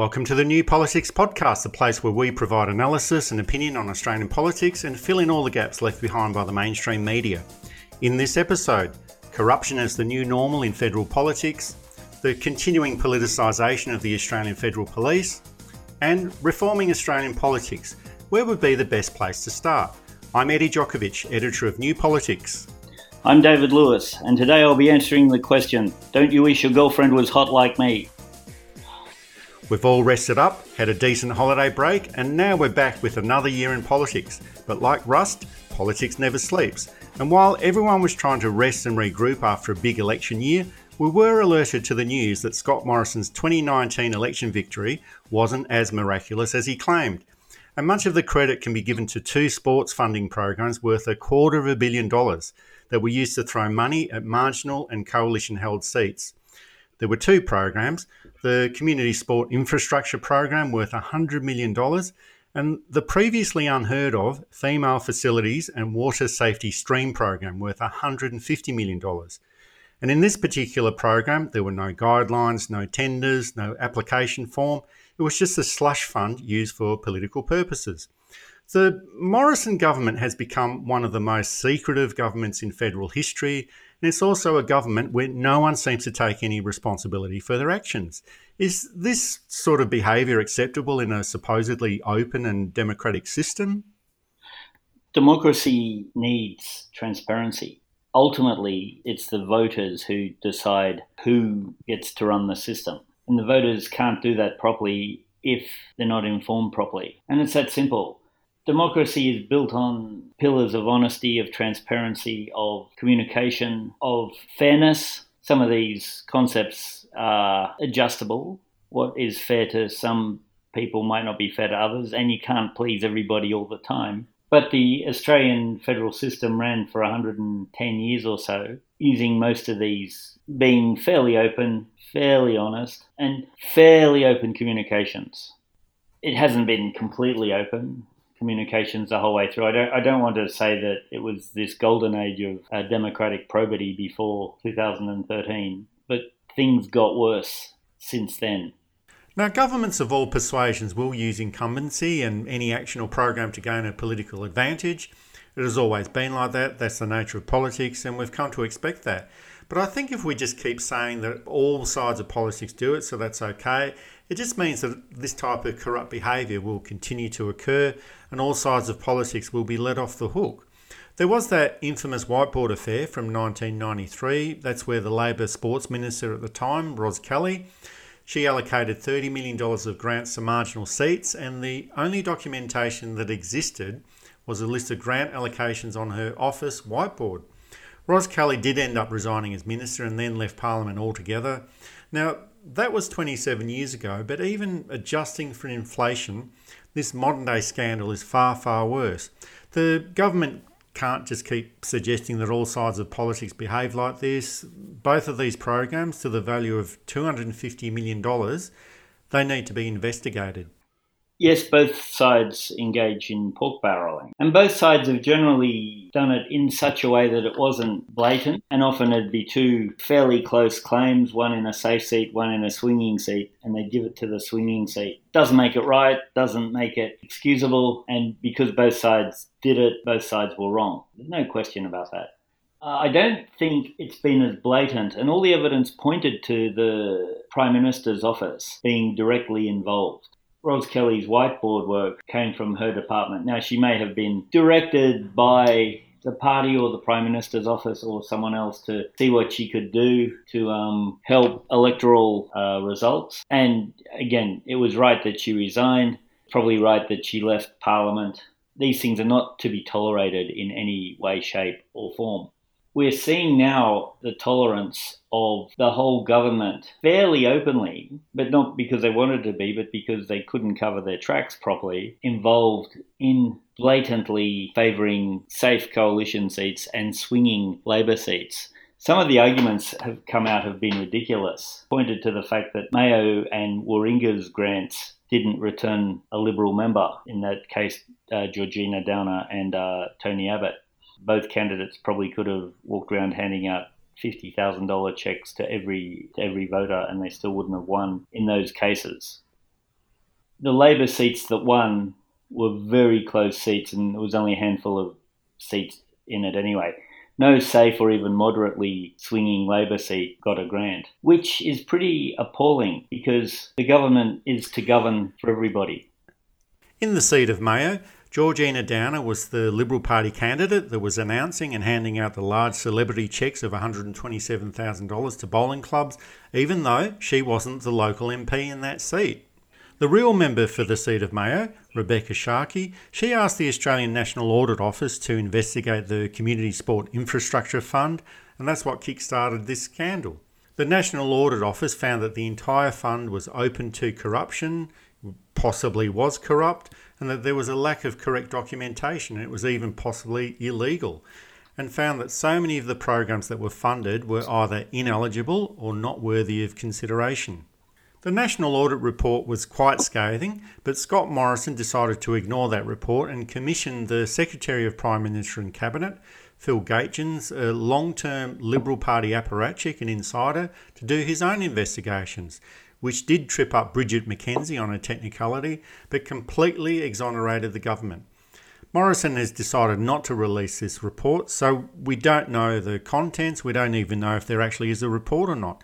Welcome to the New Politics Podcast, the place where we provide analysis and opinion on Australian politics and fill in all the gaps left behind by the mainstream media. In this episode, corruption as the new normal in federal politics, the continuing politicisation of the Australian Federal Police, and reforming Australian politics. Where would be the best place to start? I'm Eddie Jokovich, editor of New Politics. I'm David Lewis, and today I'll be answering the question Don't you wish your girlfriend was hot like me? We've all rested up, had a decent holiday break, and now we're back with another year in politics. But like Rust, politics never sleeps. And while everyone was trying to rest and regroup after a big election year, we were alerted to the news that Scott Morrison's 2019 election victory wasn't as miraculous as he claimed. And much of the credit can be given to two sports funding programs worth a quarter of a billion dollars that were used to throw money at marginal and coalition held seats. There were two programs the Community Sport Infrastructure Program, worth $100 million, and the previously unheard of Female Facilities and Water Safety Stream Program, worth $150 million. And in this particular program, there were no guidelines, no tenders, no application form. It was just a slush fund used for political purposes. The Morrison government has become one of the most secretive governments in federal history and it's also a government where no one seems to take any responsibility for their actions. Is this sort of behaviour acceptable in a supposedly open and democratic system? Democracy needs transparency. Ultimately, it's the voters who decide who gets to run the system. And the voters can't do that properly if they're not informed properly. And it's that simple. Democracy is built on pillars of honesty, of transparency, of communication, of fairness. Some of these concepts are adjustable. What is fair to some people might not be fair to others, and you can't please everybody all the time. But the Australian federal system ran for 110 years or so, using most of these being fairly open, fairly honest, and fairly open communications. It hasn't been completely open communications the whole way through. I don't, I don't want to say that it was this golden age of uh, democratic probity before 2013, but things got worse since then. Now, governments of all persuasions will use incumbency and any action or program to gain a political advantage. It has always been like that. That's the nature of politics, and we've come to expect that. But I think if we just keep saying that all sides of politics do it, so that's okay, it just means that this type of corrupt behaviour will continue to occur and all sides of politics will be let off the hook. There was that infamous whiteboard affair from 1993. That's where the Labor sports minister at the time, Ros Kelly, she allocated $30 million of grants to marginal seats, and the only documentation that existed was a list of grant allocations on her office whiteboard. Ros Kelly did end up resigning as minister and then left Parliament altogether. Now, that was 27 years ago, but even adjusting for inflation, this modern day scandal is far, far worse. The government can't just keep suggesting that all sides of politics behave like this. Both of these programs, to the value of $250 million, they need to be investigated. Yes, both sides engage in pork barreling. And both sides have generally done it in such a way that it wasn't blatant. And often it'd be two fairly close claims, one in a safe seat, one in a swinging seat, and they give it to the swinging seat. Doesn't make it right, doesn't make it excusable. And because both sides did it, both sides were wrong. There's no question about that. Uh, I don't think it's been as blatant, and all the evidence pointed to the Prime Minister's office being directly involved. Ros Kelly's whiteboard work came from her department. Now, she may have been directed by the party or the Prime Minister's office or someone else to see what she could do to um, help electoral uh, results. And again, it was right that she resigned, probably right that she left Parliament. These things are not to be tolerated in any way, shape, or form we're seeing now the tolerance of the whole government fairly openly, but not because they wanted to be, but because they couldn't cover their tracks properly, involved in blatantly favouring safe coalition seats and swinging Labor seats. Some of the arguments have come out have been ridiculous, pointed to the fact that Mayo and Warringah's grants didn't return a Liberal member, in that case, uh, Georgina Downer and uh, Tony Abbott both candidates probably could have walked around handing out fifty thousand dollar checks to every to every voter, and they still wouldn't have won in those cases. The Labor seats that won were very close seats, and there was only a handful of seats in it anyway. No safe or even moderately swinging Labor seat got a grant, which is pretty appalling because the government is to govern for everybody. In the seat of Mayo, Georgina Downer was the Liberal Party candidate that was announcing and handing out the large celebrity cheques of $127,000 to bowling clubs, even though she wasn't the local MP in that seat. The real member for the seat of Mayo, Rebekha Sharkie, she asked the Australian National Audit Office to investigate the Community Sport Infrastructure Fund, and that's what kick-started this scandal. The National Audit Office found that the entire fund was open to corruption, possibly was corrupt, and that there was a lack of correct documentation. It was even possibly illegal, and found that so many of the programs that were funded were either ineligible or not worthy of consideration. The National Audit Report was quite scathing, but Scott Morrison decided to ignore that report and commissioned the Secretary of Prime Minister and Cabinet, Phil Gaetjens, a long term Liberal Party apparatchik and insider, to do his own investigations, which did trip up Bridget McKenzie on a technicality, but completely exonerated the government. Morrison has decided not to release this report, so we don't know the contents, we don't even know if there actually is a report or not.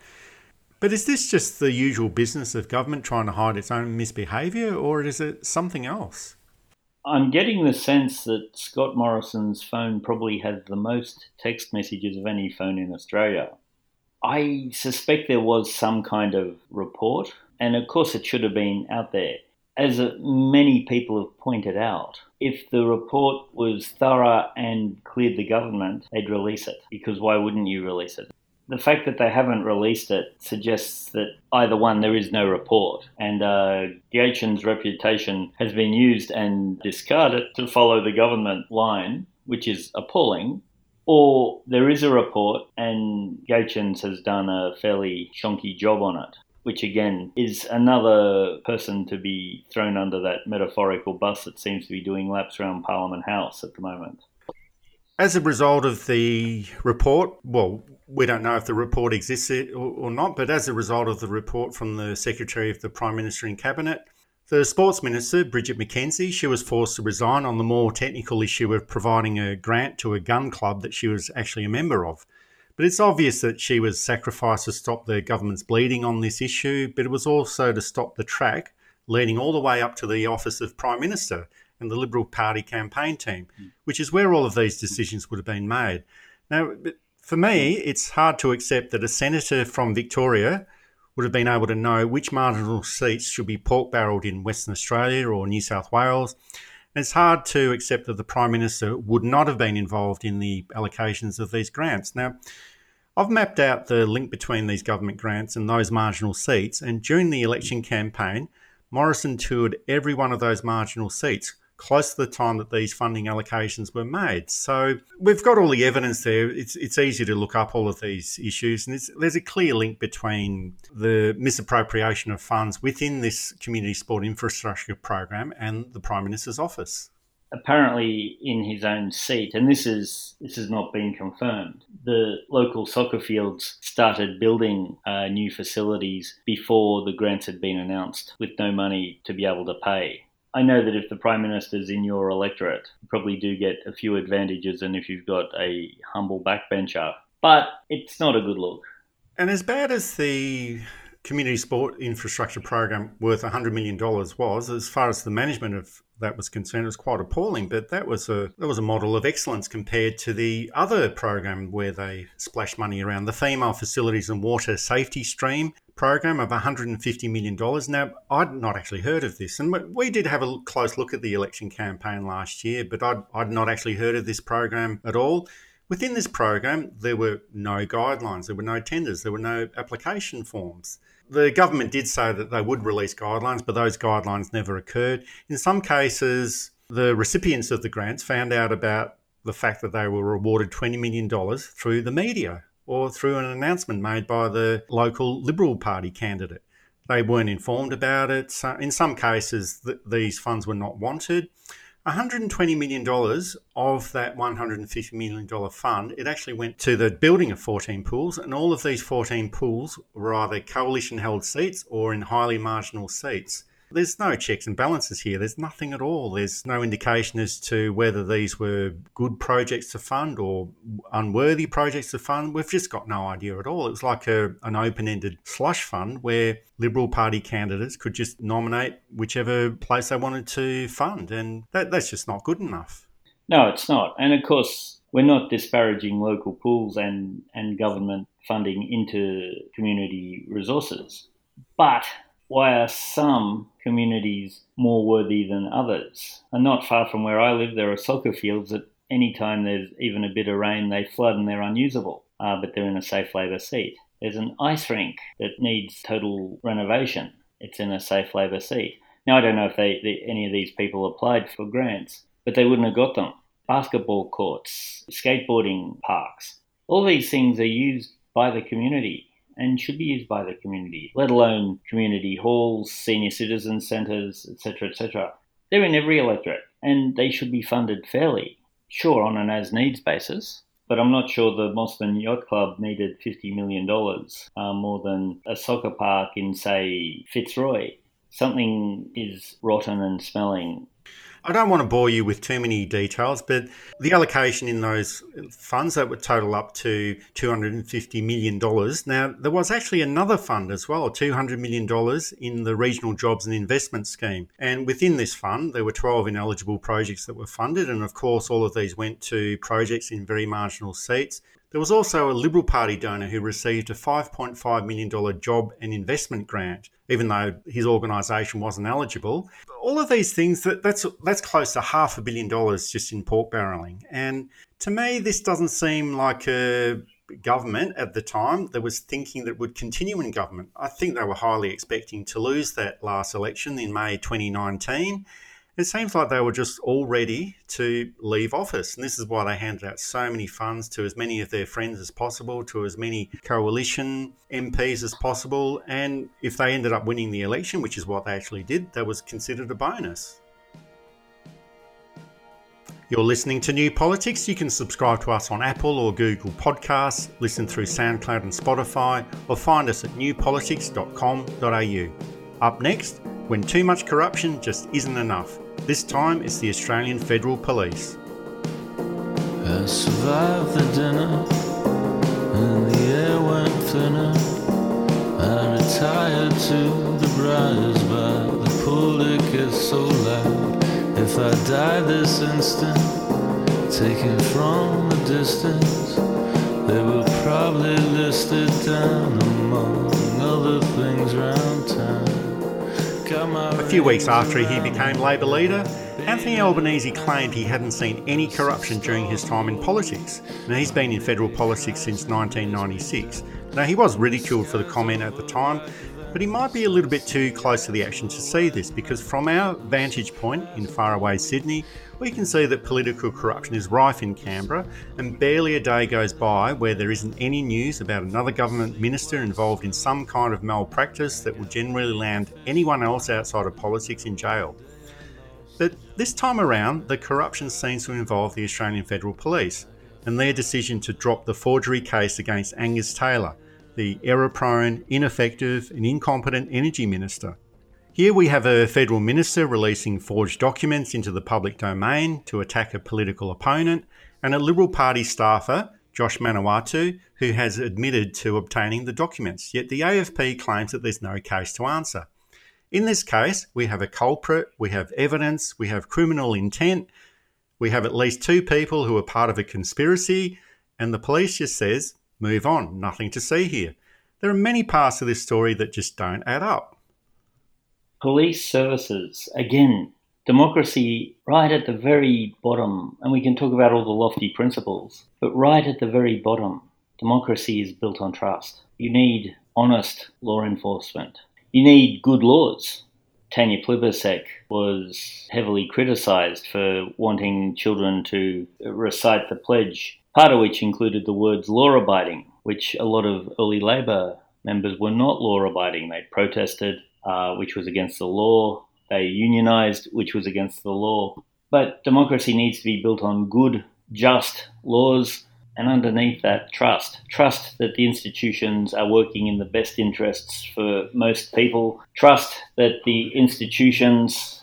But is this just the usual business of government trying to hide its own misbehaviour, or is it something else? I'm getting the sense that Scott Morrison's phone probably has the most text messages of any phone in Australia. I suspect there was some kind of report, and of course it should have been out there. As many people have pointed out, if the report was thorough and cleared the government, they'd release it. Because why wouldn't you release it? the fact that they haven't released it suggests that either one, there is no report, and uh, reputation has been used and discarded to follow the government line, which is appalling. Or there is a report, and Gaetjens has done a fairly shonky job on it, which again is another person to be thrown under that metaphorical bus that seems to be doing laps around Parliament House at the moment. As a result of the report, well, we don't know if the report exists or, not, but as a result of the report from the Secretary of the Prime Minister and Cabinet, the Sports Minister, Bridget McKenzie, she was forced to resign on the more technical issue of providing a grant to a gun club that she was actually a member of. But it's obvious that she was sacrificed to stop the government's bleeding on this issue, but it was also to stop the track leading all the way up to the office of Prime Minister and the Liberal Party campaign team, which is where all of these decisions would have been made. Now, for me, it's hard to accept that a senator from Victoria would have been able to know which marginal seats should be pork barreled in Western Australia or New South Wales. And it's hard to accept that the Prime Minister would not have been involved in the allocations of these grants. Now, I've mapped out the link between these government grants and those marginal seats, and during the election campaign, Morrison toured every one of those marginal seats close to the time that these funding allocations were made. So we've got all the evidence there. It's, it's easy to look up all of these issues, and there's a clear link between the misappropriation of funds within this community sport infrastructure program and the Prime Minister's office. Apparently, in his own seat, and this is this has not been confirmed. The local soccer fields started building uh, new facilities before the grants had been announced, with no money to be able to pay. I know that if the Prime Minister's in your electorate, you probably do get a few advantages than if you've got a humble backbencher. But it's not a good look. And as bad as the community sport infrastructure program worth $100 million was, as far as the management of that was concerned, it was quite appalling. But that was a that was a model of excellence compared to the other program where they splashed money around the female facilities and water safety stream program of $150 million. Now, I'd not actually heard of this, and we did have a close look at the election campaign last year, but I'd, I'd not actually heard of this program at all. Within this program, there were no guidelines, there were no tenders, there were no application forms. The government did say that they would release guidelines, but those guidelines never occurred. In some cases, the recipients of the grants found out about the fact that they were awarded $20 million through the media or through an announcement made by the local Liberal Party candidate. They weren't informed about it. So in some cases, th- these funds were not wanted. $120 million of that $150 million fund, it actually went to the building of 14 pools, and all of these 14 pools were either coalition held seats or in highly marginal seats. There's no checks and balances here. There's nothing at all. There's no indication as to whether these were good projects to fund or unworthy projects to fund. We've just got no idea at all. It was like a, an open ended slush fund where Liberal Party candidates could just nominate whichever place they wanted to fund. And that, that's just not good enough. No, it's not. And of course, we're not disparaging local pools and, and government funding into community resources. But why are some communities more worthy than others? And not far from where I live, there are soccer fields that any time there's even a bit of rain, they flood and they're unusable, uh, but they're in a safe Labor seat. There's an ice rink that needs total renovation. It's in a safe Labor seat. Now, I don't know if they, any of these people applied for grants, but they wouldn't have got them. Basketball courts, skateboarding parks, all these things are used by the community and should be used by the community, let alone community halls, senior citizen centres, etc., etc. They're in every electorate and they should be funded fairly. Sure, on an as needs basis, but I'm not sure the Mosman Yacht Club needed $50 million uh, more than a soccer park in, say, Fitzroy. Something is rotten and smelling I don't want to bore you with too many details, but the allocation in those funds that would total up to $250 million. Now, there was actually another fund as well, $200 million in the Regional Jobs and Investment Scheme. And within this fund, there were 12 ineligible projects that were funded. And of course, all of these went to projects in very marginal seats. There was also a Liberal Party donor who received a $5.5 million job and investment grant, even though his organisation wasn't eligible. All of these things, that, that's, that's close to half a billion dollars just in pork barrelling. And to me, this doesn't seem like a government at the time that was thinking that would continue in government. I think they were highly expecting to lose that last election in May 2019 it seems like they were just all ready to leave office. And this is why they handed out so many funds to as many of their friends as possible, to as many coalition MPs as possible. And if they ended up winning the election, which is what they actually did, that was considered a bonus. You're listening to New Politics. You can subscribe to us on Apple or Google Podcasts, listen through SoundCloud and Spotify, or find us at newpolitics.com.au. Up next, when too much corruption just isn't enough. This time it's the Australian Federal Police. I survived the dinner, and the air went thinner. I retired to the briars by the pool, it gets so loud. If I die this instant, taken from a distance, they will probably list it down among other things round town. A few weeks after he became Labor leader, Anthony Albanese claimed he hadn't seen any corruption during his time in politics. Now, he's been in federal politics since 1996. Now, he was ridiculed for the comment at the time, but he might be a little bit too close to the action to see this because, from our vantage point in faraway Sydney, we can see that political corruption is rife in Canberra, and barely a day goes by where there isn't any news about another government minister involved in some kind of malpractice that will generally land anyone else outside of politics in jail. But this time around, the corruption seems to involve the Australian Federal Police and their decision to drop the forgery case against Angus Taylor, the error prone, ineffective, and incompetent Energy Minister. Here we have a federal minister releasing forged documents into the public domain to attack a political opponent, and a Liberal Party staffer, Josh Manuatu, who has admitted to obtaining the documents. Yet the AFP claims that there's no case to answer. In this case, we have a culprit, we have evidence, we have criminal intent, we have at least two people who are part of a conspiracy, and the police just says, move on, nothing to see here. There are many parts of this story that just don't add up. Police services, again, democracy right at the very bottom, and we can talk about all the lofty principles, but right at the very bottom, democracy is built on trust. You need honest law enforcement. You need good laws. Tanya Plibersek was heavily criticised for wanting children to recite the pledge, part of which included the words law abiding, which a lot of early Labor members were not law abiding. They protested, uh, which was against the law. They unionized, which was against the law. But democracy needs to be built on good, just laws. And underneath that, trust. Trust that the institutions are working in the best interests for most people. Trust that the institutions,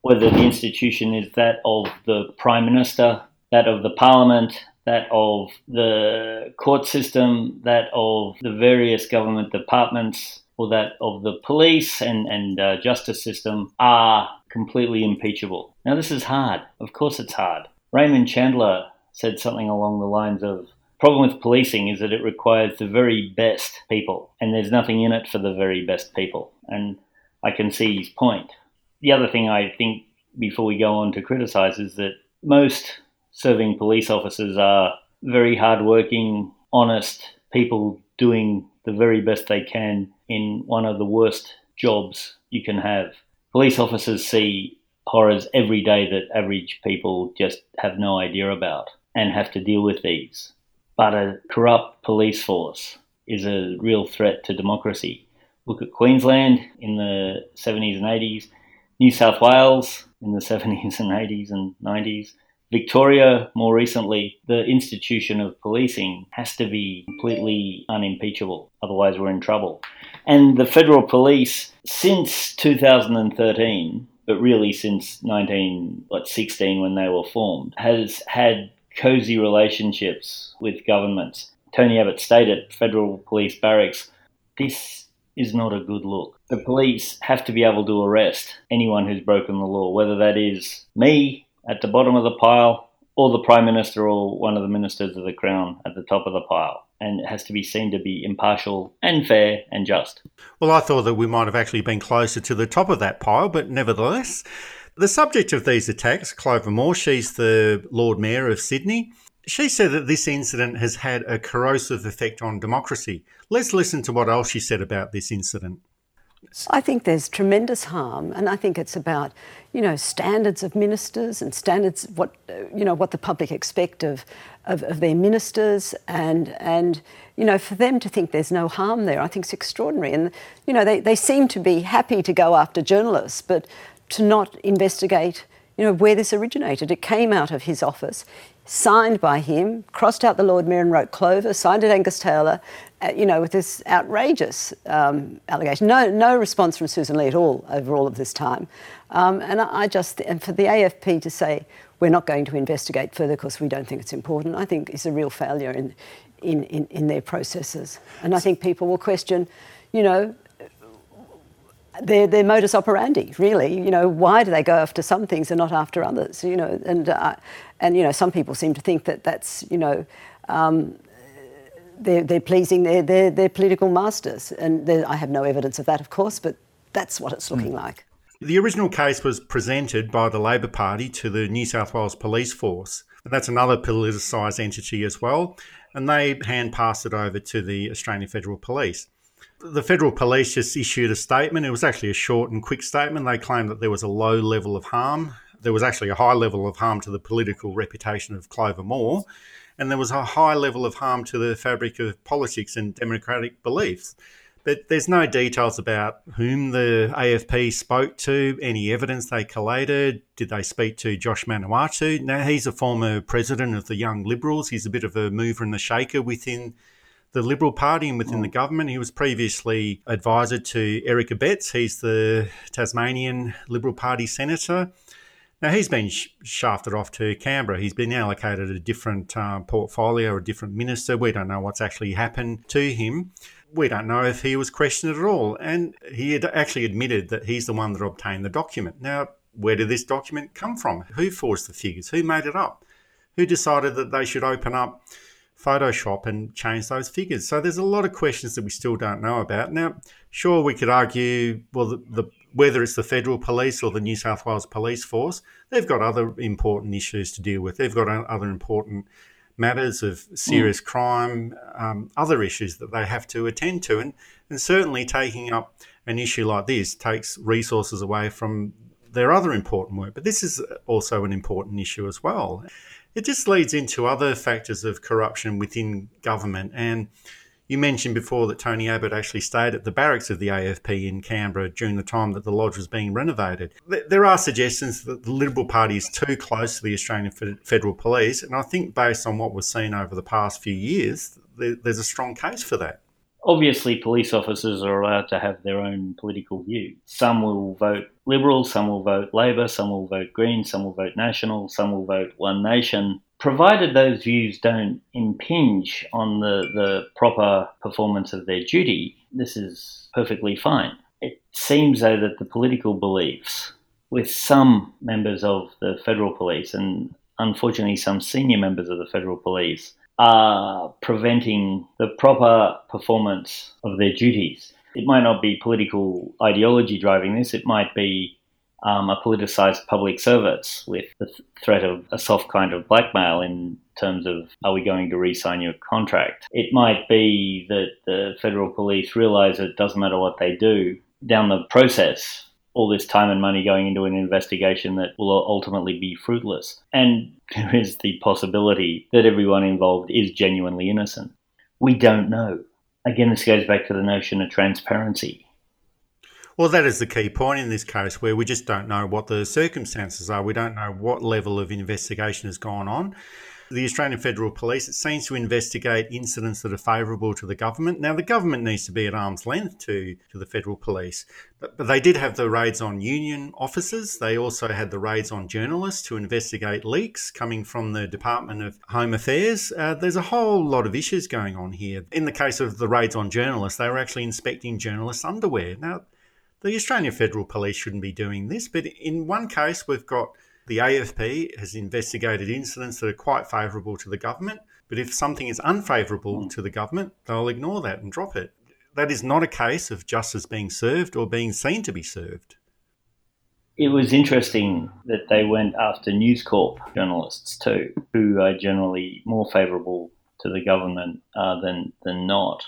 whether the institution is that of the Prime Minister, that of the Parliament, that of the court system, that of the various government departments, or that of the police and, and uh, justice system are completely impeachable. Now, this is hard. Of course, it's hard. Raymond Chandler said something along the lines of problem with policing is that it requires the very best people, and there's nothing in it for the very best people. And I can see his point. The other thing I think before we go on to criticise is that most serving police officers are very hardworking, honest people doing the very best they can in one of the worst jobs you can have. Police officers see horrors every day that average people just have no idea about and have to deal with these. But a corrupt police force is a real threat to democracy. Look at Queensland in the 70s and 80s, New South Wales in the 70s and 80s and 90s, Victoria, more recently, the institution of policing has to be completely unimpeachable, otherwise, we're in trouble. And the federal police, since 2013, but really since 1916 when they were formed, has had cozy relationships with governments. Tony Abbott stated, federal police barracks, this is not a good look. The police have to be able to arrest anyone who's broken the law, whether that is me at the bottom of the pile, or the Prime Minister or one of the ministers of the Crown at the top of the pile. And it has to be seen to be impartial and fair and just. Well, I thought that we might have actually been closer to the top of that pile, but nevertheless. The subject of these attacks, Clover Moore, she's the Lord Mayor of Sydney. She said that this incident has had a corrosive effect on democracy. Let's listen to what else she said about this incident. I think there's tremendous harm, and I think it's about, you know, standards of ministers and standards what you know what the public expect of, of, of their ministers, and and you know for them to think there's no harm there, I think is extraordinary. And you know they, they seem to be happy to go after journalists, but to not investigate, you know, where this originated. It came out of his office signed by him, crossed out the Lord Mayor and wrote Clover, signed it Angus Taylor, uh, you know, with this outrageous um, allegation. No, no response from Sussan Ley at all over all of this time. Um, and I, just, and for the AFP to say, we're not going to investigate further because we don't think it's important, I think is a real failure in, in, in, in their processes. And I think people will question, you know, their, their modus operandi, really. You know, why do they go after some things and not after others? You know, and uh, and you know, some people seem to think that that's you know. Um, they're, they're pleasing their, their, their political masters. And I have no evidence of that, of course, but that's what it's looking mm. like. The original case was presented by the Labor Party to the New South Wales Police Force. That's another politicised entity as well. And they hand passed it over to the Australian Federal Police the federal police just issued a statement. It was actually a short and quick statement. They claimed that there was a low level of harm. There was actually a high level of harm to the political reputation of Clover Moore, and there was a high level of harm to the fabric of politics and democratic beliefs. But there's no details about whom the AFP spoke to, any evidence they collated. Did they speak to Josh Manuatu? Now, he's a former president of the Young Liberals. He's a bit of a mover and a shaker within the Liberal Party and within the mm. government. He was previously advisor to Eric Abetz. He's the Tasmanian Liberal Party senator. Now, he's been sh- shafted off to Canberra. He's been allocated a different uh, portfolio, a different minister. We don't know what's actually happened to him. We don't know if he was questioned at all. And he had actually admitted that he's the one that obtained the document. Now, where did this document come from? Who forced the figures? Who made it up? Who decided that they should open up Photoshop and change those figures. So there's a lot of questions that we still don't know about. Now, sure, we could argue, well, the, the, whether it's the federal police or the New South Wales Police Force, they've got other important issues to deal with. They've got other important matters of serious mm. crime, um, other issues that they have to attend to. And, and certainly taking up an issue like this takes resources away from their other important work. But this is also an important issue as well it just leads into other factors of corruption within government. And, You mentioned before that Tony Abbott actually stayed at the barracks of the AFP in Canberra during the time that the lodge was being renovated. There are suggestions that the Liberal Party is too close to the Australian Federal Police, and I think based on what we've seen over the past few years, there's a strong case for that. Obviously, police officers are allowed to have their own political view. Some will vote Liberal, some will vote Labor, some will vote Green, some will vote National, some will vote One Nation. Provided those views don't impinge on the, the proper performance of their duty, this is perfectly fine. It seems, though, that the political beliefs with some members of the federal police and unfortunately some senior members of the federal police are preventing the proper performance of their duties. It might not be political ideology driving this, it might be um, a politicised public service with the threat of a soft kind of blackmail in terms of are we going to re sign your contract? It might be that the federal police realise it doesn't matter what they do down the process all this time and money going into an investigation that will ultimately be fruitless. And there is the possibility that everyone involved is genuinely innocent. We don't know. Again, this goes back to the notion of transparency. Well, that is the key point in this case where we just don't know what the circumstances are. We don't know what level of investigation has gone on the Australian Federal Police, it seems to investigate incidents that are favourable to the government. Now, the government needs to be at arm's length to, to the Federal Police, but, but they did have the raids on union officers. They also had the raids on journalists to investigate leaks coming from the Department of Home Affairs. Uh, there's a whole lot of issues going on here. In the case of the raids on journalists, they were actually inspecting journalists' underwear. Now, the Australian Federal Police shouldn't be doing this, but in one case, we've got the AFP has investigated incidents that are quite favourable to the government, but if something is unfavourable to the government, they'll ignore that and drop it. That is not a case of justice being served or being seen to be served. It was interesting that they went after News Corp journalists too, who are generally more favourable to the government uh, than than not.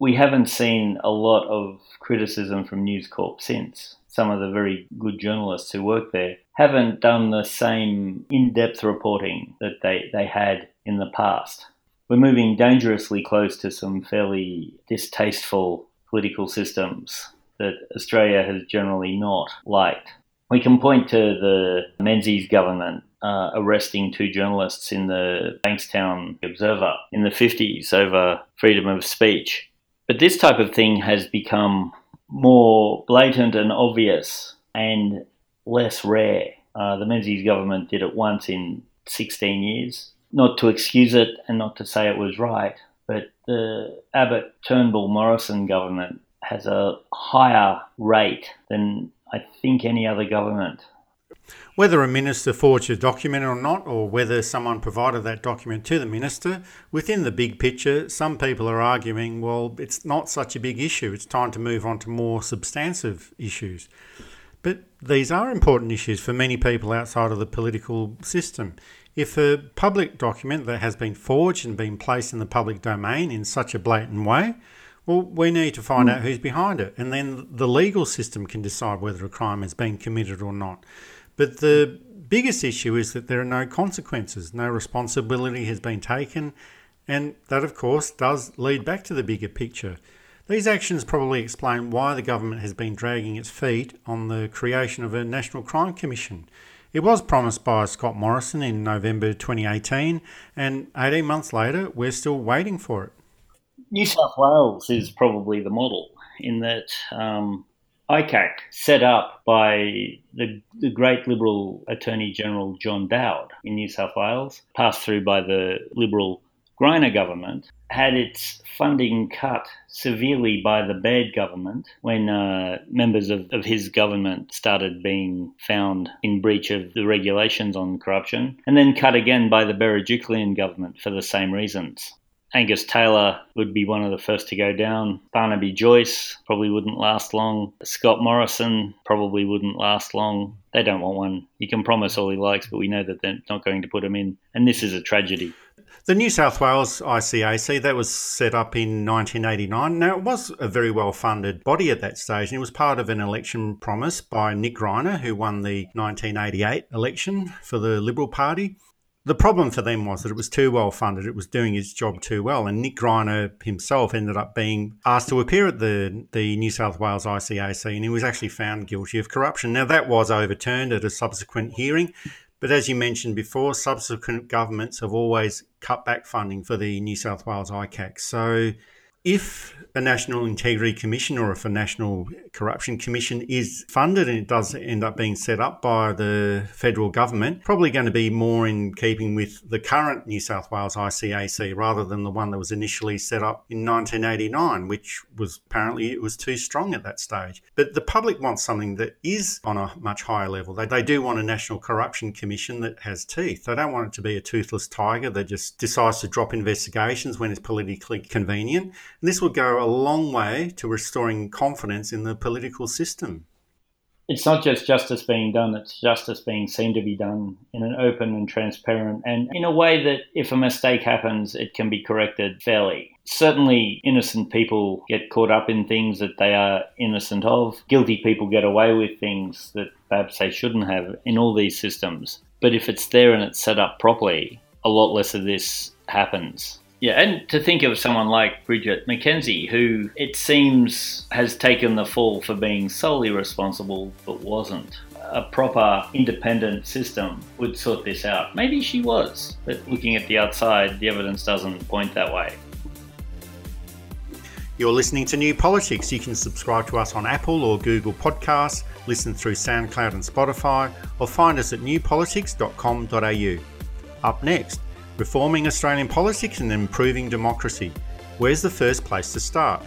We haven't seen a lot of criticism from News Corp since some of the very good journalists who work there haven't done the same in-depth reporting that they, they had in the past. We're moving dangerously close to some fairly distasteful political systems that Australia has generally not liked. We can point to the Menzies government uh, arresting two journalists in the Bankstown Observer in the 50s over freedom of speech. But this type of thing has become more blatant and obvious and less rare. Uh, the Menzies government did it once in 16 years. Not to excuse it and not to say it was right, but the Abbott Turnbull Morrison government has a higher rate than I think any other government. Whether a minister forged a document or not, or whether someone provided that document to the minister, within the big picture, some people are arguing, well, it's not such a big issue. It's time to move on to more substantive issues. But these are important issues for many people outside of the political system. If a public document that has been forged and been placed in the public domain in such a blatant way, well, we need to find mm. out who's behind it, and then the legal system can decide whether a crime has been committed or not. But the biggest issue is that there are no consequences, no responsibility has been taken, and that, of course, does lead back to the bigger picture. These actions probably explain why the government has been dragging its feet on the creation of a National Crime Commission. It was promised by Scott Morrison in November 2018, and 18 months later, we're still waiting for it. New South Wales is probably the model in that um, ICAC, set up by the, the great Liberal Attorney General John Dowd in New South Wales, passed through by the Liberal Greiner government, had its funding cut severely by the Baird government when uh, members of, of his government started being found in breach of the regulations on corruption, and then cut again by the Berejiklian government for the same reasons. Angus Taylor would be one of the first to go down. Barnaby Joyce probably wouldn't last long. Scott Morrison probably wouldn't last long. They don't want one. You can promise all he likes, but we know that they're not going to put him in. And this is a tragedy. The New South Wales ICAC, that was set up in 1989. Now, it was a very well funded body at that stage, and it was part of an election promise by Nick Greiner, who won the 1988 election for the Liberal Party The problem for them was that it was too well funded. It was doing its job too well. And Nick Greiner himself ended up being asked to appear at the, the New South Wales ICAC and he was actually found guilty of corruption. Now, that was overturned at a subsequent hearing. But as you mentioned before, subsequent governments have always cut back funding for the New South Wales ICAC. So if a National Integrity Commission or if a National Corruption Commission is funded and it does end up being set up by the federal government, probably going to be more in keeping with the current New South Wales ICAC rather than the one that was initially set up in 1989, which was apparently it was too strong at that stage. But the public wants something that is on a much higher level. They, they do want a National Corruption Commission that has teeth. They don't want it to be a toothless tiger that just decides to drop investigations when it's politically convenient. And this will go a long way to restoring confidence in the political system. It's not just justice being done, it's justice being seen to be done in an open and transparent and in a way that if a mistake happens, it can be corrected fairly. Certainly, innocent people get caught up in things that they are innocent of. Guilty people get away with things that perhaps they shouldn't have in all these systems. But if it's there and it's set up properly, a lot less of this happens. Yeah, and to think of someone like Bridget McKenzie, who it seems has taken the fall for being solely responsible but wasn't. A proper independent system would sort this out. Maybe she was, but looking at the outside, the evidence doesn't point that way. You're listening to New Politics. You can subscribe to us on Apple or Google Podcasts, listen through SoundCloud and Spotify, or find us at newpolitics.com.au. Up next, Reforming Australian politics and improving democracy. Where's the first place to start?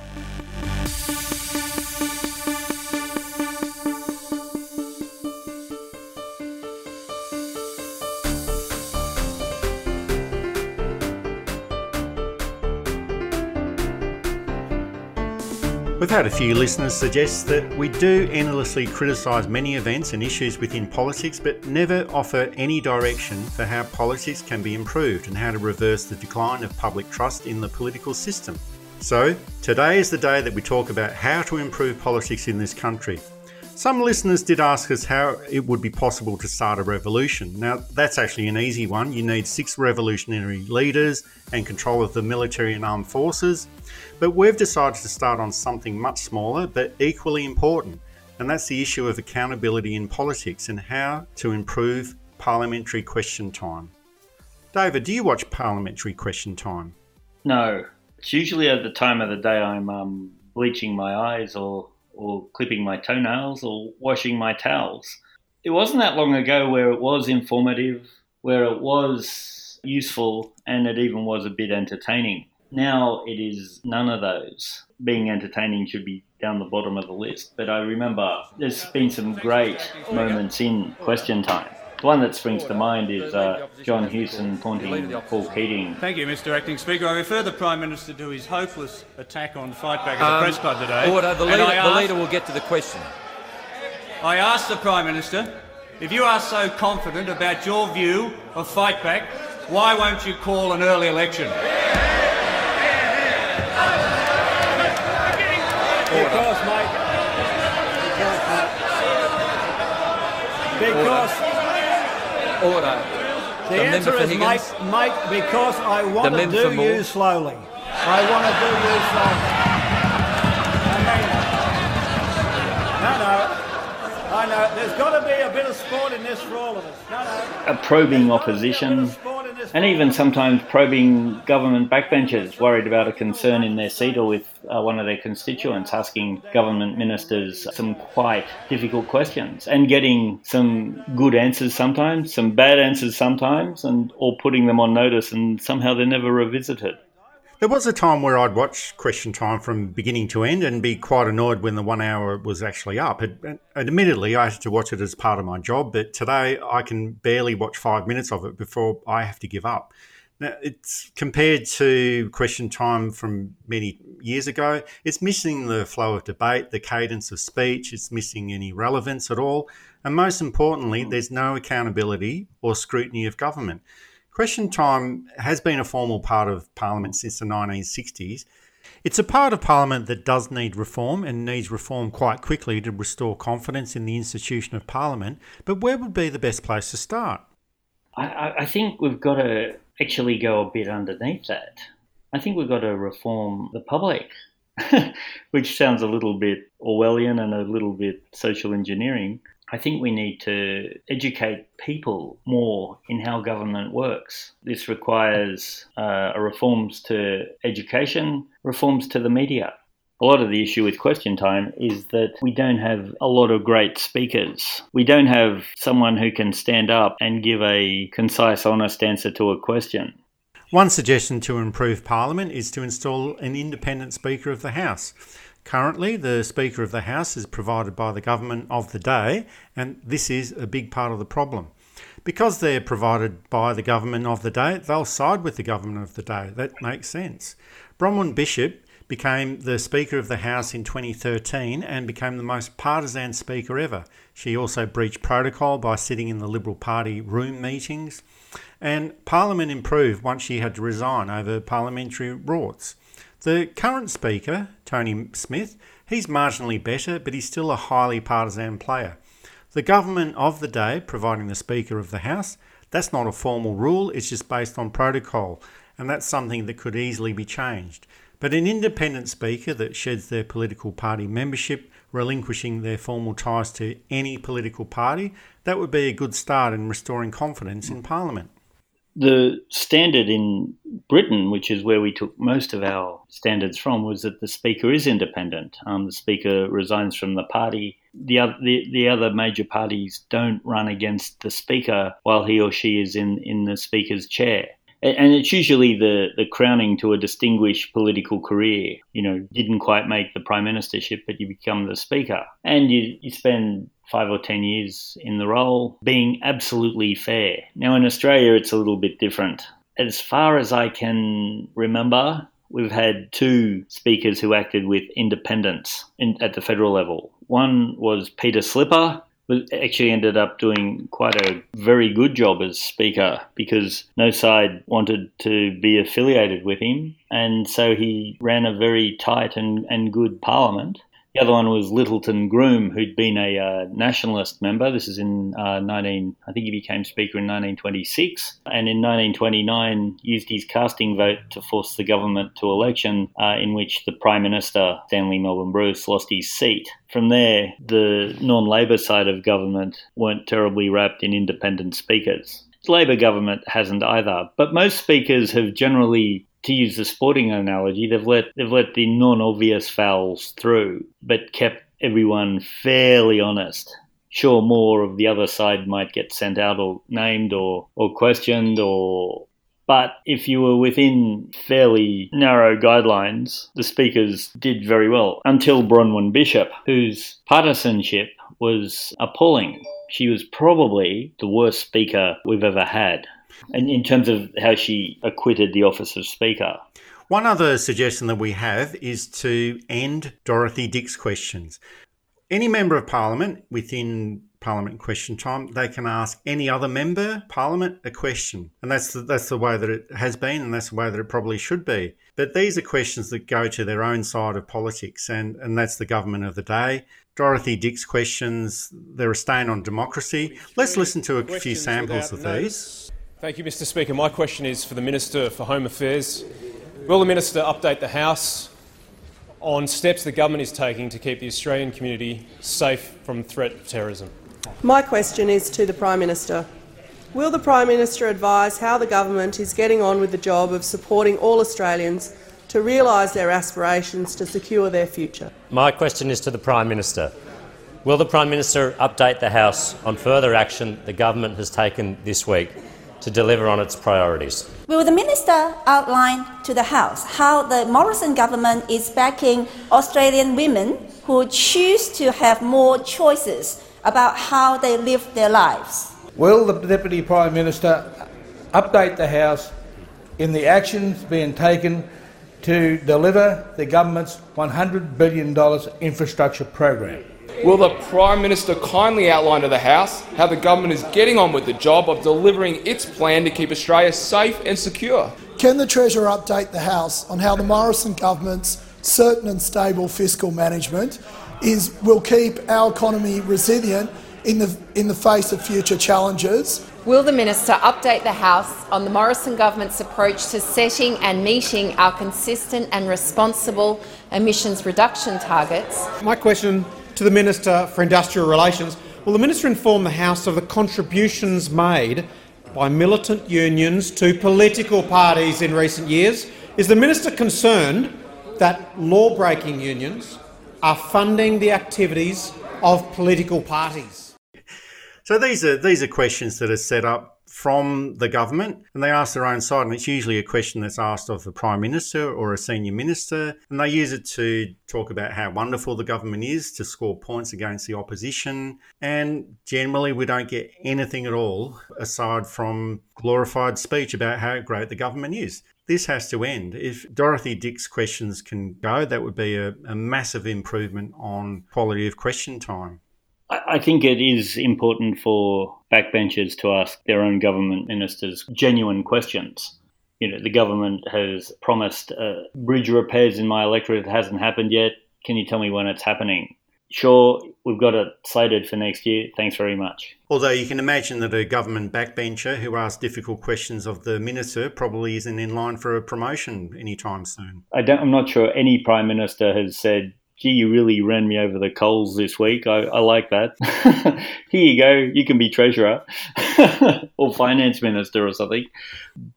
We've had a few listeners suggest that we do endlessly criticise many events and issues within politics, but never offer any direction for how politics can be improved and how to reverse the decline of public trust in the political system. So, today is the day that we talk about how to improve politics in this country. Some listeners did ask us how it would be possible to start a revolution. Now, that's actually an easy one. You need six revolutionary leaders and control of the military and armed forces. But we've decided to start on something much smaller but equally important, and that's the issue of accountability in politics and how to improve parliamentary question time. David, do you watch parliamentary question time? No. It's usually at the time of the day I'm um, bleaching my eyes or, or clipping my toenails or washing my towels. It wasn't that long ago where it was informative, where it was useful, and it even was a bit entertaining. Now it is none of those. Being entertaining should be down the bottom of the list. But I remember there's been some great moments in question time. The one that springs to mind is uh, John Hewson taunting Paul Keating. Thank you, Mr Acting Speaker. I refer the Prime Minister to his hopeless attack on Fightback at um, the press club today. Order. The leader, asked, the leader will get to the question. I asked the Prime Minister, if you are so confident about your view of Fightback, why won't you call an early election? Because, mate. Because, mate. Because. Order. The, the answer is, mate, mate, because I want to do you slowly. I want to do you slowly. No, no. I know. There's got to be a bit of sport in this for all of us. No, no. A probing opposition and even sometimes probing government backbenchers worried about a concern in their seat or with uh, one of their constituents, asking government ministers some quite difficult questions and getting some good answers sometimes, some bad answers sometimes, and or putting them on notice, and somehow they're never revisited. There was a time where I'd watch Question Time from beginning to end and be quite annoyed when the one hour was actually up. It, admittedly, I had to watch it as part of my job, but today I can barely watch five minutes of it before I have to give up. Now, it's compared to Question Time from many years ago, it's missing the flow of debate, the cadence of speech, it's missing any relevance at all. And most importantly, there's no accountability or scrutiny of government. Question time has been a formal part of Parliament since the 1960s. It's a part of Parliament that does need reform and needs reform quite quickly to restore confidence in the institution of Parliament. But where would be the best place to start? I, I think we've got to actually go a bit underneath that. I think we've got to reform the public, which sounds a little bit Orwellian and a little bit social engineering. I think we need to educate people more in how government works. This requires uh, reforms to education, reforms to the media. A lot of the issue with question time is that we don't have a lot of great speakers. We don't have someone who can stand up and give a concise, honest answer to a question. One suggestion to improve Parliament is to install an independent Speaker of the House. Currently, the Speaker of the House is provided by the government of the day, and this is a big part of the problem. Because they're provided by the government of the day, they'll side with the government of the day. That makes sense. Bronwyn Bishop became the Speaker of the House in 2013 and became the most partisan Speaker ever. She also breached protocol by sitting in the Liberal Party room meetings, and Parliament improved once she had to resign over parliamentary rorts. The current Speaker, Tony Smith, he's marginally better, but he's still a highly partisan player. The government of the day, providing the Speaker of the House, that's not a formal rule, it's just based on protocol, and that's something that could easily be changed. But an independent Speaker that sheds their political party membership, relinquishing their formal ties to any political party, that would be a good start in restoring confidence in Parliament the standard in Britain, which is where we took most of our standards from, was that the Speaker is independent. Um, the Speaker resigns from the party. The other, the, the other major parties don't run against the Speaker while he or she is in, in the Speaker's chair. And it's usually the, the crowning to a distinguished political career. You know, didn't quite make the prime ministership, but you become the speaker. And you, you spend five or ten years in the role, being absolutely fair. Now, in Australia, it's a little bit different. As far as I can remember, we've had two speakers who acted with independence in, at the federal level. One was Peter Slipper, actually ended up doing quite a very good job as speaker because no side wanted to be affiliated with him. And so he ran a very tight and, and good parliament. The other one was Littleton Groom, who'd been a uh, nationalist member. This is in uh, 19, I think he became Speaker in 1926, and in 1929 used his casting vote to force the government to election, uh, in which the Prime Minister Stanley Melbourne Bruce lost his seat. From there, the non-Labor side of government weren't terribly rapt in independent speakers. The Labor government hasn't either, but most speakers have generally to use the sporting analogy, they've let they've let the non-obvious fouls through, but kept everyone fairly honest. Sure, more of the other side might get sent out or named or or questioned or. But if you were within fairly narrow guidelines, the speakers did very well until Bronwyn Bishop, whose partisanship was appalling. She was probably the worst speaker we've ever had and in terms of how she acquitted the office of Speaker. One other suggestion that we have is to end Dorothy Dix questions. Any member of Parliament within Parliament question time, they can ask any other member Parliament a question, and that's the, that's the way that it has been, and that's the way that it probably should be. But these are questions that go to their own side of politics, and and that's the government of the day. Dorothy Dix questions, they're a stain on democracy. Let's listen to a few samples of these. Thank you, Mr. Speaker. My question is for the Minister for Home Affairs. Will the Minister update the House on steps the government is taking to keep the Australian community safe from threat of terrorism? My question is to the Prime Minister. Will the Prime Minister advise how the government is getting on with the job of supporting all Australians to realise their aspirations to secure their future? My question is to the Prime Minister. Will the Prime Minister update the House on further action the government has taken this week to deliver on its priorities. Will the Minister outline to the House how the Morrison government is backing Australian women who choose to have more choices about how they live their lives? Will the Deputy Prime Minister update the House in the actions being taken to deliver the government's $100 billion infrastructure program? Will the Prime Minister kindly outline to the House how the government is getting on with the job of delivering its plan to keep Australia safe and secure? Can the Treasurer update the House on how the Morrison government's certain and stable fiscal management is, will keep our economy resilient in the, in the face of future challenges Will the Minister update the House on the Morrison government's approach to setting and meeting our consistent and responsible emissions reduction targets? My question to the Minister for Industrial Relations Will the Minister inform the House of the contributions made by militant unions to political parties in recent years? Is the Minister concerned that law breaking unions are funding the activities of political parties? So these are these are questions that are set up from the government and they ask their own side and it's usually a question that's asked of the prime minister or a senior minister and they use it to talk about how wonderful the government is to score points against the opposition and generally we don't get anything at all aside from glorified speech about how great the government is this has to end. If Dorothy Dix questions can go, that would be a, a massive improvement on quality of question time. I think it is important for backbenchers to ask their own government ministers genuine questions. You know, the government has promised uh, bridge repairs in my electorate. It hasn't happened yet. Can you tell me when it's happening? Sure, we've got it slated for next year. Thanks very much. Although you can imagine that a government backbencher who asks difficult questions of the minister probably isn't in line for a promotion anytime soon. I am not sure any prime minister has said, gee, you really ran me over the coals this week. I, I like that. Here you go. You can be treasurer or finance minister or something.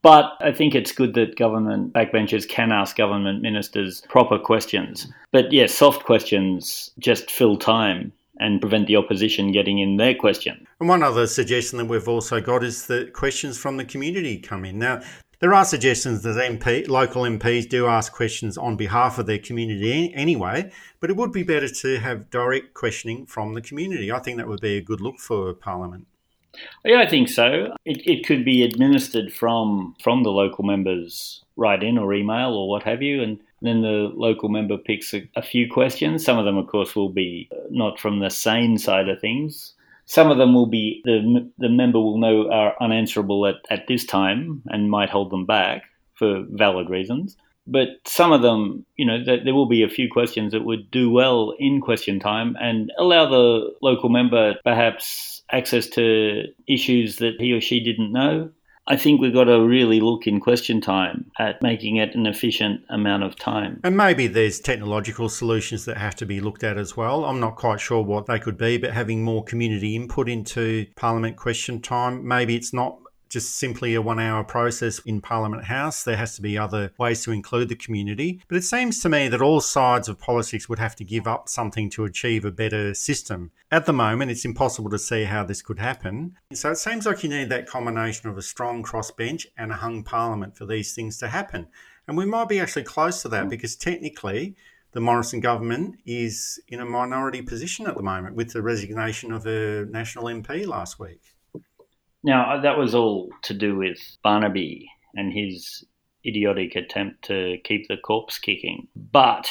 But I think it's good that government backbenchers can ask government ministers proper questions. But yeah, soft questions just fill time and prevent the opposition getting in their question. And one other suggestion that we've also got is that questions from the community come in. Now, there are suggestions that MP, local MPs do ask questions on behalf of their community anyway, but it would be better to have direct questioning from the community. I think that would be a good look for Parliament. Yeah, I think so. It, it could be administered from from the local members write in or email or what have you, and then the local member picks a, a few questions. Some of them, of course, will be uh, not from the sane side of things, some of them will be the the member will know are unanswerable at, at this time and might hold them back for valid reasons. But some of them, you know, there will be a few questions that would do well in question time and allow the local member perhaps access to issues that he or she didn't know I think we've got to really look in question time at making it an efficient amount of time. And maybe there's technological solutions that have to be looked at as well. I'm not quite sure what they could be, but having more community input into Parliament question time, maybe it's not just simply a one hour process in Parliament House. There has to be other ways to include the community. But it seems to me that all sides of politics would have to give up something to achieve a better system. At the moment, it's impossible to see how this could happen. So it seems like you need that combination of a strong crossbench and a hung Parliament for these things to happen. And we might be actually close to that hmm. because technically, the Morrison government is in a minority position at the moment with the resignation of a national MP last week. Now, uh, that was all to do with Barnaby and his idiotic attempt to keep the corpse kicking. But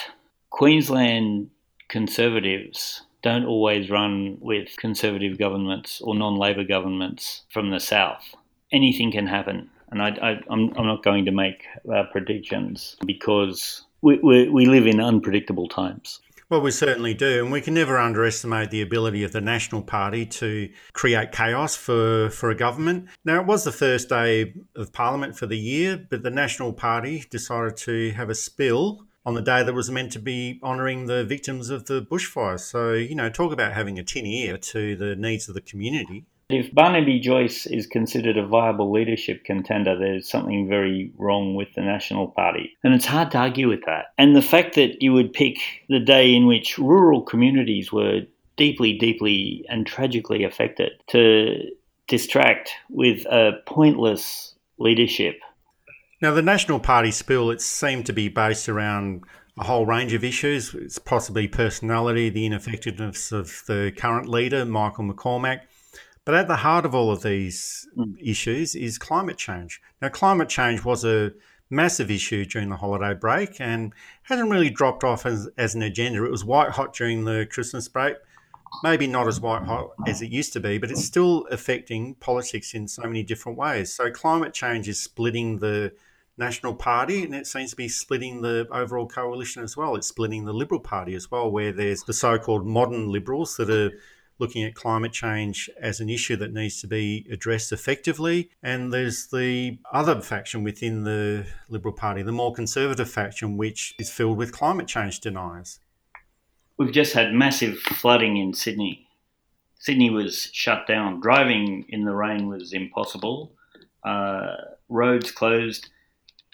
Queensland Conservatives don't always run with Conservative governments or non Labor governments from the South. Anything can happen. And I, am not going to make uh, predictions because we, we, we live in unpredictable times. Well, we certainly do. And we can never underestimate the ability of the National Party to create chaos for, for a government. Now, it was the first day of Parliament for the year, but the National Party decided to have a spill on the day that was meant to be honouring the victims of the bushfires. So, you know, talk about having a tin ear to the needs of the community. If Barnaby Joyce is considered a viable leadership contender, there's something very wrong with the National Party. And it's hard to argue with that. And the fact that you would pick the day in which rural communities were deeply, deeply, and tragically affected to distract with a pointless leadership. Now, the National Party spill, it seemed to be based around a whole range of issues. It's possibly personality, the ineffectiveness of the current leader, Michael McCormack. But at the heart of all of these mm. issues is climate change. Now, climate change was a massive issue during the holiday break and hasn't really dropped off as, as an agenda. It was white hot during the Christmas break, maybe not as white hot as it used to be, but it's still affecting politics in so many different ways. So, climate change is splitting the National Party, and it seems to be splitting the overall coalition as well. It's splitting the Liberal Party as well, where there's the so called modern Liberals that are looking at climate change as an issue that needs to be addressed effectively. And there's the other faction within the Liberal Party, the more conservative faction, which is filled with climate change deniers. We've just had massive flooding in Sydney. Sydney was shut down. Driving in the rain was impossible. Uh, roads closed.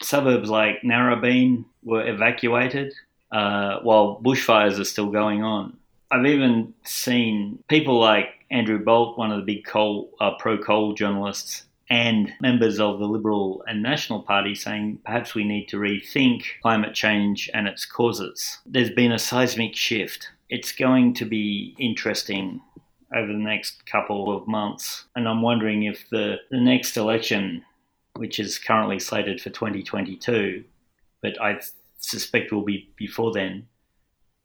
Suburbs like Narrabeen were evacuated uh, while bushfires are still going on. I've even seen people like Andrew Bolt, one of the big coal, uh, pro coal journalists, and members of the Liberal and National Party saying perhaps we need to rethink climate change and its causes. There's been a seismic shift. It's going to be interesting over the next couple of months, and I'm wondering if the, the next election, which is currently slated for 2022, but I suspect will be before then,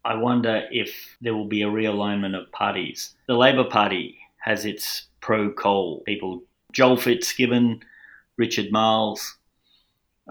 I wonder if there will be a realignment of parties. The Labor Party has its pro coal people Joel Fitzgibbon, Richard Marles,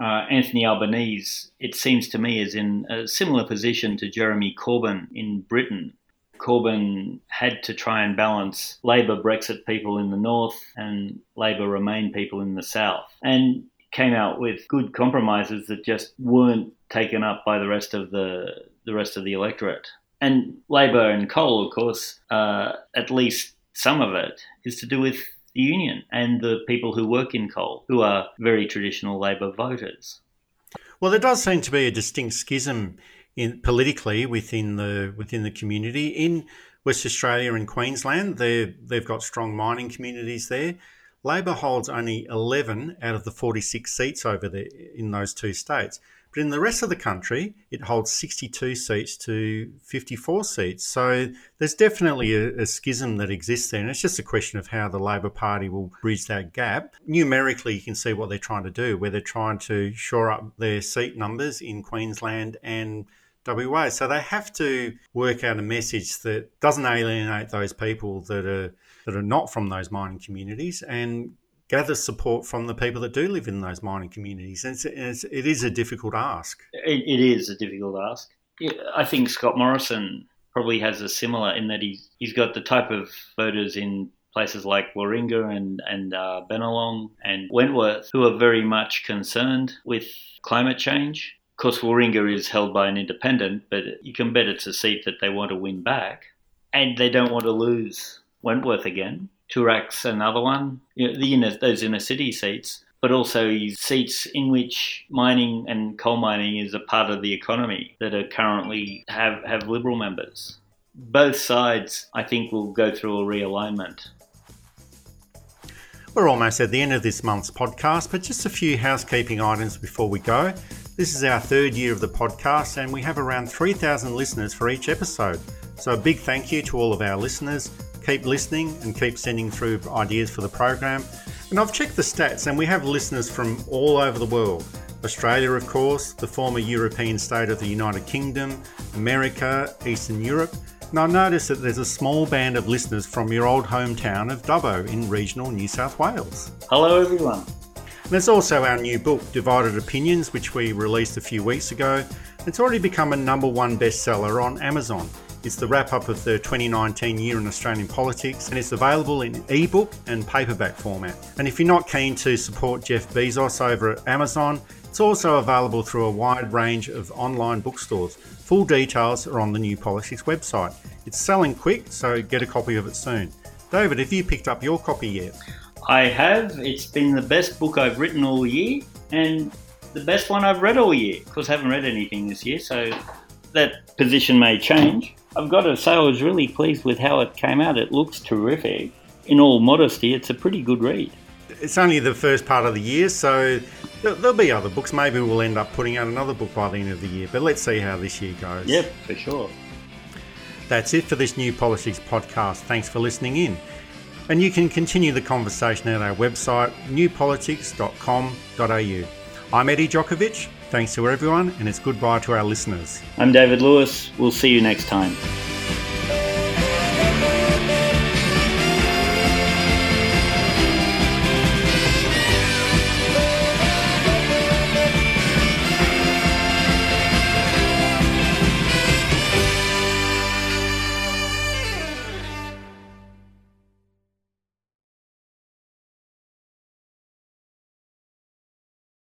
uh, Anthony Albanese, it seems to me, is in a similar position to Jeremy Corbyn in Britain. Corbyn had to try and balance Labor Brexit people in the north and Labor Remain people in the south, and came out with good compromises that just weren't taken up by the rest of the the rest of the electorate. And Labor and coal, of course, uh, at least some of it is to do with the union and the people who work in coal, who are very traditional Labor voters. Well, there does seem to be a distinct schism in politically within the within the community in West Australia and Queensland. They they've got strong mining communities there. Labor holds only 11 out of the 46 seats over there in those two states. But in the rest of the country, it holds 62 seats to 54 seats. So there's definitely a, a, schism that exists there. And it's just a question of how the Labor Party will bridge that gap. Numerically, you can see what they're trying to do, where they're trying to shore up their seat numbers in Queensland and WA. So they have to work out a message that doesn't alienate those people that are that are not from those mining communities and gather support from the people that do live in those mining communities. And it's, it's, it is a difficult ask. it, it is a difficult ask. I think Scott Morrison probably has a similar in that he's, he's got the type of voters in places like Warringah and, and uh, Bennelong and Wentworth who are very much concerned with climate change. Of course, Warringah is held by an independent, but you can bet it's a seat that they want to win back. And they don't want to lose Wentworth again. Toorak's another one. You know, the inner, those inner city seats, but also seats in which mining and coal mining is a part of the economy that are currently have, have Liberal members. Both sides, I think, will go through a realignment. We're almost at the end of this month's podcast, but just a few housekeeping items before we go. This is our third year of the podcast, and we have around 3,000 listeners for each episode. So, a big thank you to all of our listeners keep listening and keep sending through ideas for the program. And I've checked the stats, and we have listeners from all over the world Australia, of course, the former European state of the United Kingdom, America, Eastern Europe. And I noticed that there's a small band of listeners from your old hometown of Dubbo in regional New South Wales. Hello, everyone. And there's also our new book, Divided Opinions, which we released a few weeks ago. It's already become a number one bestseller on Amazon. It's the wrap up of the 2019 year in Australian politics and it's available in ebook and paperback format. And if you're not keen to support Jeff Bezos over at Amazon, it's also available through a wide range of online bookstores. Full details are on the New Politics website. It's selling quick, so get a copy of it soon. David, have you picked up your copy yet? I have. It's been the best book I've written all year and the best one I've read all year. Of course, I haven't read anything this year, so that position may change. I've got to say, I was really pleased with how it came out. It looks terrific. In all modesty, it's a pretty good read. It's only the first part of the year, so there'll be other books. Maybe we'll end up putting out another book by the end of the year, but let's see how this year goes. Yep, for sure. That's it for this New Politics podcast. Thanks for listening in. And you can continue the conversation at our website, newpolitics.com.au. I'm Eddie Jokovich. Thanks to everyone, and it's goodbye to our listeners. I'm David Lewis. We'll see you next time.